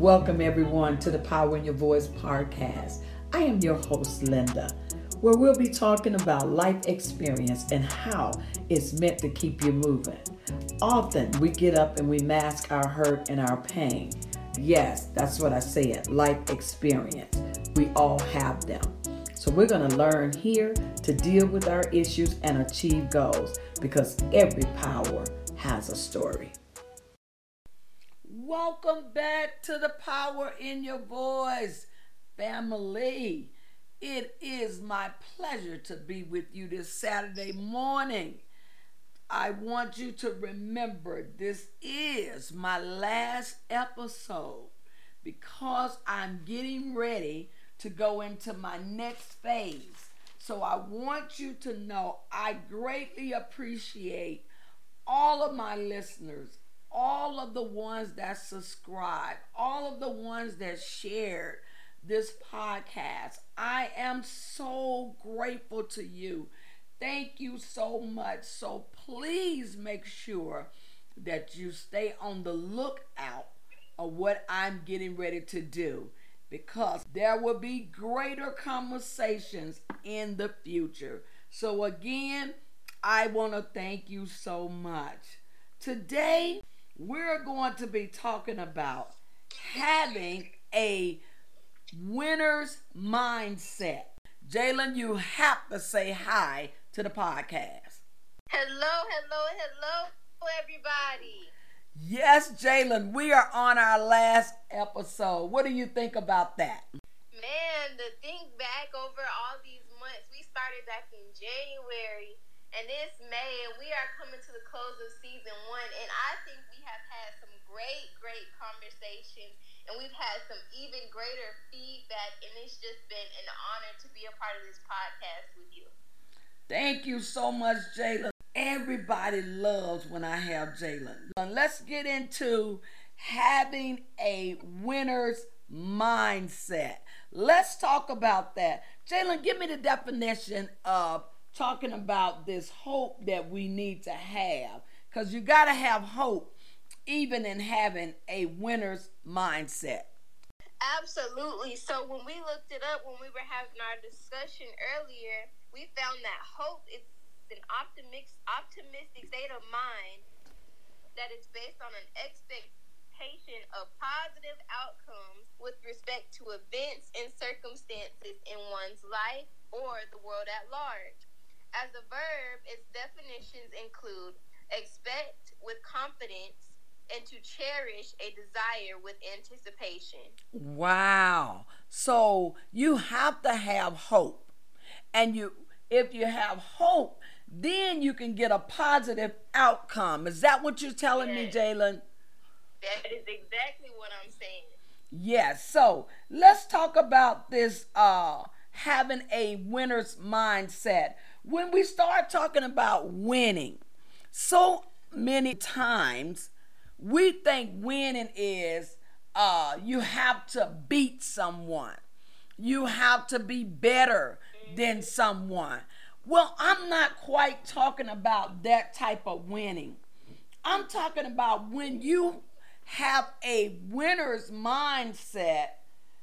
Welcome, everyone, to the Power in Your Voice podcast. I am your host, Linda, where we'll be talking about life experience and how it's meant to keep you moving. Often we get up and we mask our hurt and our pain. Yes, that's what I said life experience. We all have them. So we're going to learn here to deal with our issues and achieve goals because every power has a story. Welcome back to the Power in Your Voice family. It is my pleasure to be with you this Saturday morning. I want you to remember this is my last episode because I'm getting ready to go into my next phase. So I want you to know I greatly appreciate all of my listeners all of the ones that subscribe, all of the ones that shared this podcast. I am so grateful to you. Thank you so much. So please make sure that you stay on the lookout of what I'm getting ready to do because there will be greater conversations in the future. So, again, I want to thank you so much. Today, we're going to be talking about having a winner's mindset. Jalen, you have to say hi to the podcast. Hello, hello, hello, everybody. Yes, Jalen, we are on our last episode. What do you think about that? Man, to think back over all these months, we started back in January and it's May, and we are coming to the close of season one. And I think we have had some great, great conversations, and we've had some even greater feedback. And it's just been an honor to be a part of this podcast with you. Thank you so much, Jalen. Everybody loves when I have Jalen. Let's get into having a winner's mindset. Let's talk about that. Jalen, give me the definition of talking about this hope that we need to have because you got to have hope even in having a winner's mindset. Absolutely. So when we looked it up when we were having our discussion earlier, we found that hope is an optimistic optimistic state of mind that is based on an expectation of positive outcomes with respect to events and circumstances in one's life or the world at large. As a verb, its definitions include expect with confidence and to cherish a desire with anticipation. Wow. So you have to have hope. And you if you have hope, then you can get a positive outcome. Is that what you're telling yes. me, Jalen? That is exactly what I'm saying. Yes. So let's talk about this uh having a winner's mindset when we start talking about winning, so many times we think winning is uh, you have to beat someone, you have to be better than someone. Well, I'm not quite talking about that type of winning. I'm talking about when you have a winner's mindset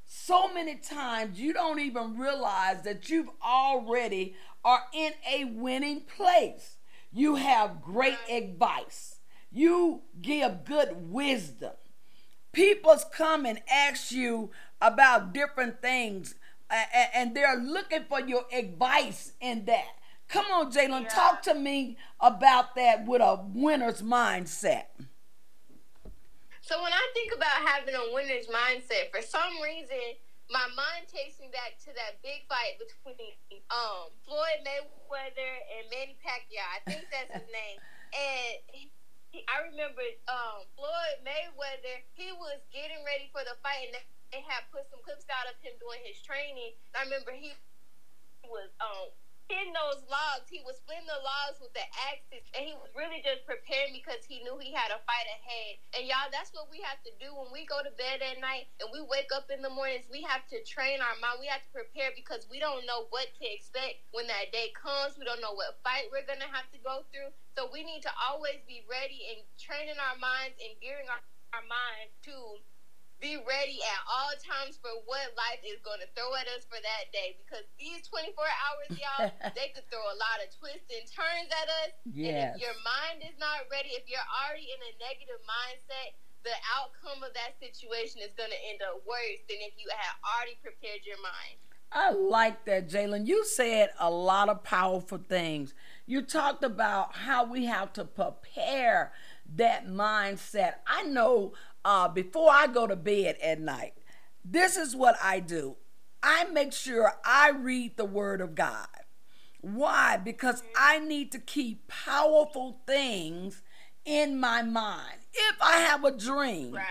so many times you don't even realize that you've already are in a winning place. You have great advice. You give good wisdom. People's come and ask you about different things and they're looking for your advice in that. Come on, Jalen, yeah. talk to me about that with a winner's mindset. So when I think about having a winner's mindset, for some reason, my mind takes me back to that big fight between um, Floyd Mayweather and Manny Pacquiao. I think that's his name. And I remember um, Floyd Mayweather. He was getting ready for the fight, and they had put some clips out of him doing his training. I remember he was um, in those logs. He was splitting the logs with the axes, and he was really just preparing because he knew he had a fight ahead. And y'all, that's what we have to do when we go to bed at night and we wake up in the mornings. We have to train our mind. We have to prepare because we don't know what to expect when that day comes. We don't know what fight we're gonna have to go through. So we need to always be ready and training our minds and gearing our, our mind to be ready at all times for what life is going to throw at us for that day because these 24 hours y'all they could throw a lot of twists and turns at us yes. and if your mind is not ready if you're already in a negative mindset the outcome of that situation is going to end up worse than if you had already prepared your mind I like that, Jalen. You said a lot of powerful things. You talked about how we have to prepare that mindset. I know uh, before I go to bed at night, this is what I do I make sure I read the Word of God. Why? Because I need to keep powerful things in my mind. If I have a dream, right.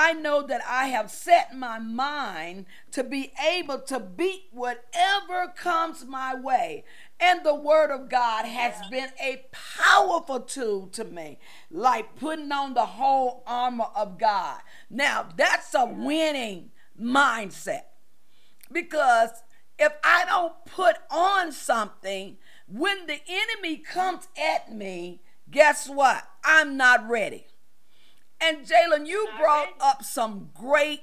I know that I have set my mind to be able to beat whatever comes my way. And the word of God has yeah. been a powerful tool to me, like putting on the whole armor of God. Now, that's a winning mindset because if I don't put on something, when the enemy comes at me, guess what? I'm not ready. And Jalen, you brought up some great,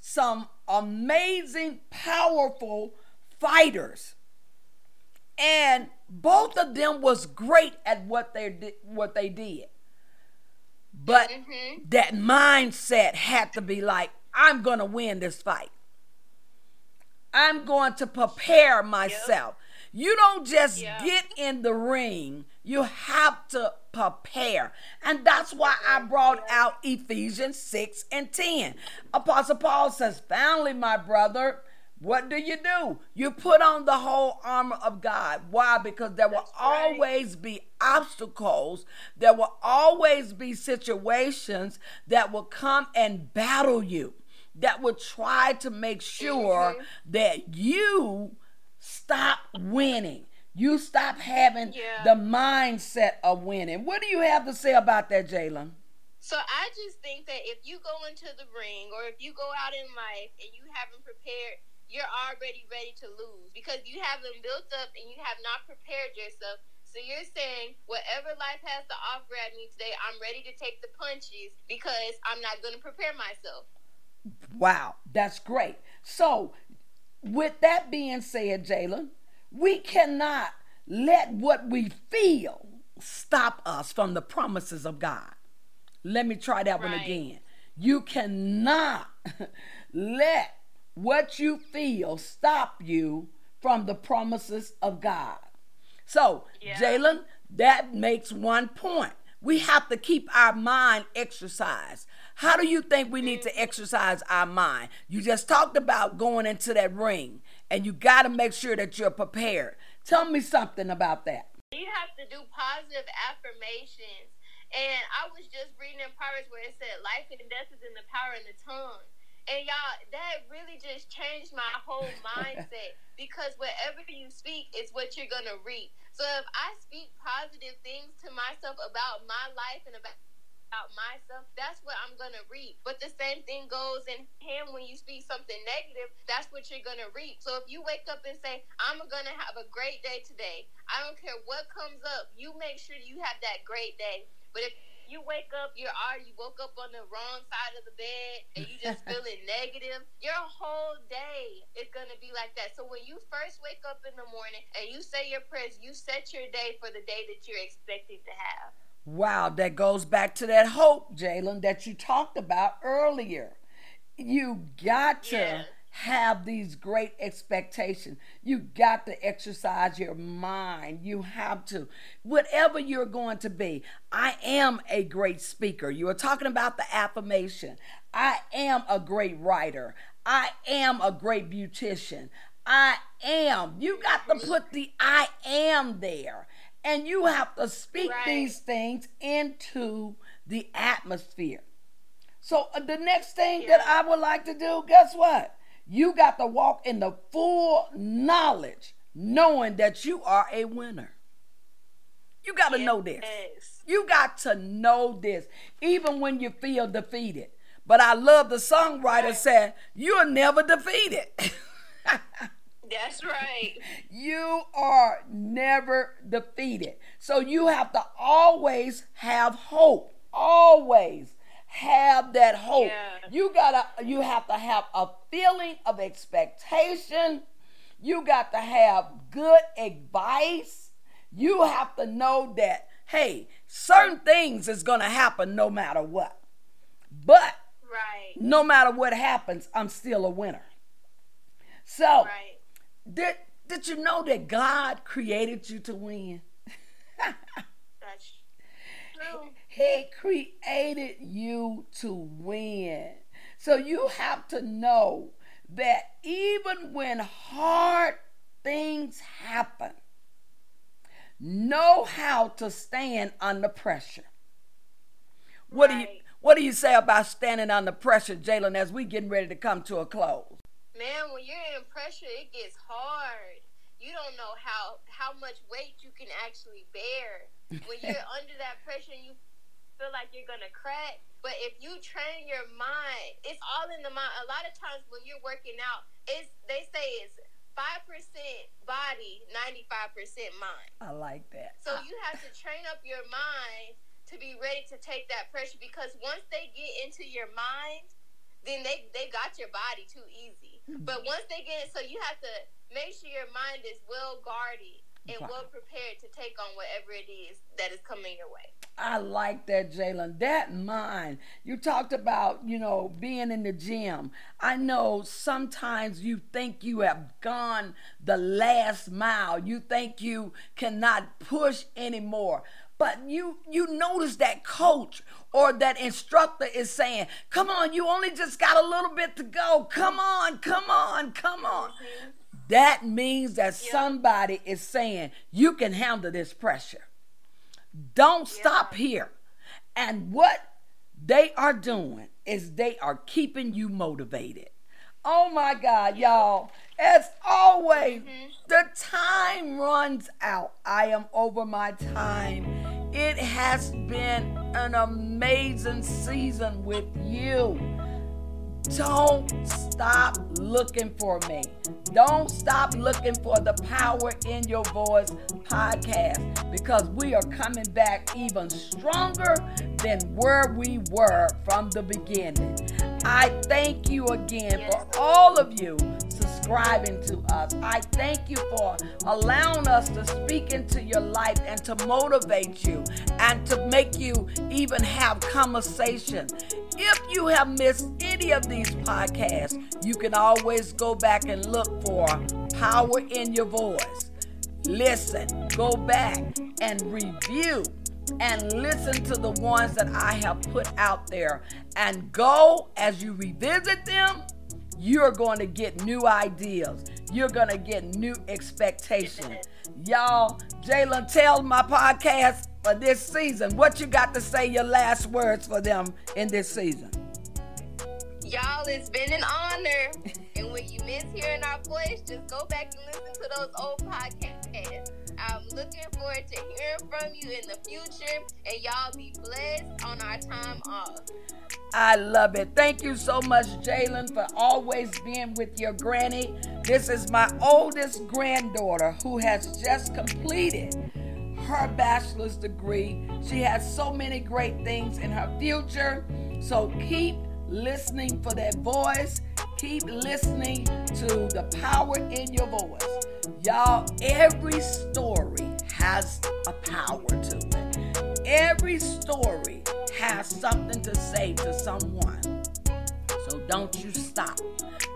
some amazing, powerful fighters. And both of them was great at what they did what they did. But mm-hmm. that mindset had to be like, I'm gonna win this fight. I'm going to prepare myself. Yep. You don't just yep. get in the ring you have to prepare. And that's why I brought out Ephesians 6 and 10. Apostle Paul says, Finally, my brother, what do you do? You put on the whole armor of God. Why? Because there will right. always be obstacles, there will always be situations that will come and battle you, that will try to make sure mm-hmm. that you stop winning. You stop having yeah. the mindset of winning. What do you have to say about that, Jalen? So I just think that if you go into the ring or if you go out in life and you haven't prepared, you're already ready to lose because you haven't built up and you have not prepared yourself. So you're saying whatever life has to offer at me today, I'm ready to take the punches because I'm not going to prepare myself. Wow, that's great. So, with that being said, Jalen, we cannot let what we feel stop us from the promises of God. Let me try that right. one again. You cannot let what you feel stop you from the promises of God. So, yeah. Jalen, that makes one point. We have to keep our mind exercised. How do you think we need to mm-hmm. exercise our mind? You just talked about going into that ring and you got to make sure that you're prepared. Tell me something about that. You have to do positive affirmations. And I was just reading in Proverbs where it said, Life and death is in the power of the tongue. And y'all, that really just changed my whole mindset because whatever you speak is what you're going to reap. So if I speak positive things to myself about my life and about about myself, that's what I'm gonna reap. But the same thing goes in him when you speak something negative, that's what you're gonna reap. So if you wake up and say, I'm gonna have a great day today, I don't care what comes up, you make sure you have that great day. But if you wake up, you're already you woke up on the wrong side of the bed and you just feeling negative, your whole day is gonna be like that. So when you first wake up in the morning and you say your prayers, you set your day for the day that you're expecting to have. Wow, that goes back to that hope, Jalen, that you talked about earlier. You got to yeah. have these great expectations. You got to exercise your mind. You have to. Whatever you're going to be, I am a great speaker. You were talking about the affirmation. I am a great writer. I am a great beautician. I am. You got to put the I am there. And you have to speak right. these things into the atmosphere. So uh, the next thing yeah. that I would like to do, guess what? You got to walk in the full knowledge, knowing that you are a winner. You got to yes. know this. You got to know this, even when you feel defeated. But I love the songwriter right. said, You're never defeated. That's right. You are never defeated. So you have to always have hope. Always have that hope. Yeah. You gotta you have to have a feeling of expectation. You got to have good advice. You have to know that hey, certain things is gonna happen no matter what. But Right. no matter what happens, I'm still a winner. So Right. Did did you know that God created you to win? That's true. He created you to win. So you have to know that even when hard things happen, know how to stand under pressure. What do you what do you say about standing under pressure, Jalen, as we getting ready to come to a close? Man, when you're in pressure, it gets hard. You don't know how how much weight you can actually bear. When you're under that pressure and you feel like you're gonna crack. But if you train your mind, it's all in the mind. A lot of times when you're working out, it's they say it's five percent body, ninety five percent mind. I like that. So you have to train up your mind to be ready to take that pressure because once they get into your mind, then they they got your body too easy. But mm-hmm. once they get it, so you have to make sure your mind is well guarded and Wow. well prepared to take on whatever it is that is coming your way. I like that, Jalen. That mind. You talked about, you know, being in the gym. I know sometimes you think you have gone the last mile. You think you cannot push anymore. But you you notice that coach or that instructor is saying, "Come on, you only just got a little bit to go. Come on, come on, come on." Mm-hmm. That means that Yeah. somebody is saying, "You can handle this pressure." Don't stop here. And what they are doing is they are keeping you motivated. Oh my God, y'all. As always, mm-hmm. the time runs out. I am over my time. It has been an amazing season with you. Don't stop looking for me. Don't stop looking for the Power in Your Voice podcast because we are coming back even stronger than where we were from the beginning. I thank you again for all of you subscribing to us. I thank you for allowing us to speak into your life and to motivate you and to make you even have conversation. If you have missed any of these podcasts, you can always go back and look for Power in Your Voice. Listen, go back and review and listen to the ones that I have put out there. And go as you revisit them, you're going to get new ideas. You're going to get new expectations. Y'all, Jalen, tell my podcast for this season what you got to say, your last words for them in this season. Y'all, it's been an honor. and when you miss hearing our voice, just go back and listen to those old podcasts. I'm looking forward to hearing from you in the future, and y'all be blessed on our time off. I love it. Thank you so much, Jalen, for always being with your granny. This is my oldest granddaughter who has just completed her bachelor's degree. She has so many great things in her future. So keep listening for that voice. Keep listening to the power in your voice. Y'all, every story has a power to it. Every story has something to say to someone. So don't you stop.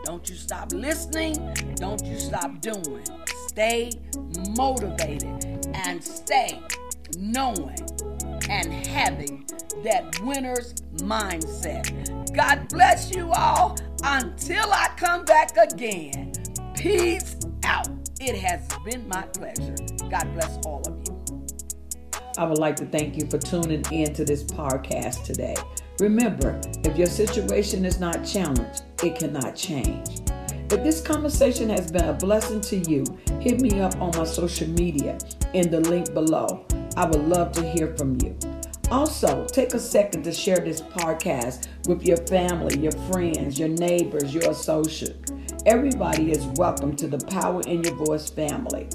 Don't you stop listening. Don't you stop doing. Stay motivated and stay knowing and having that winner's mindset. God bless you all until I come back again. Peace out. It has been my pleasure. God bless all of you. I would like to thank you for tuning in to this podcast today. Remember, if your situation is not challenged, it cannot change. If this conversation has been a blessing to you, hit me up on my social media in the link below. I would love to hear from you. Also, take a second to share this podcast with your family, your friends, your neighbors, your associates. Everybody is welcome to the Power in Your Voice family.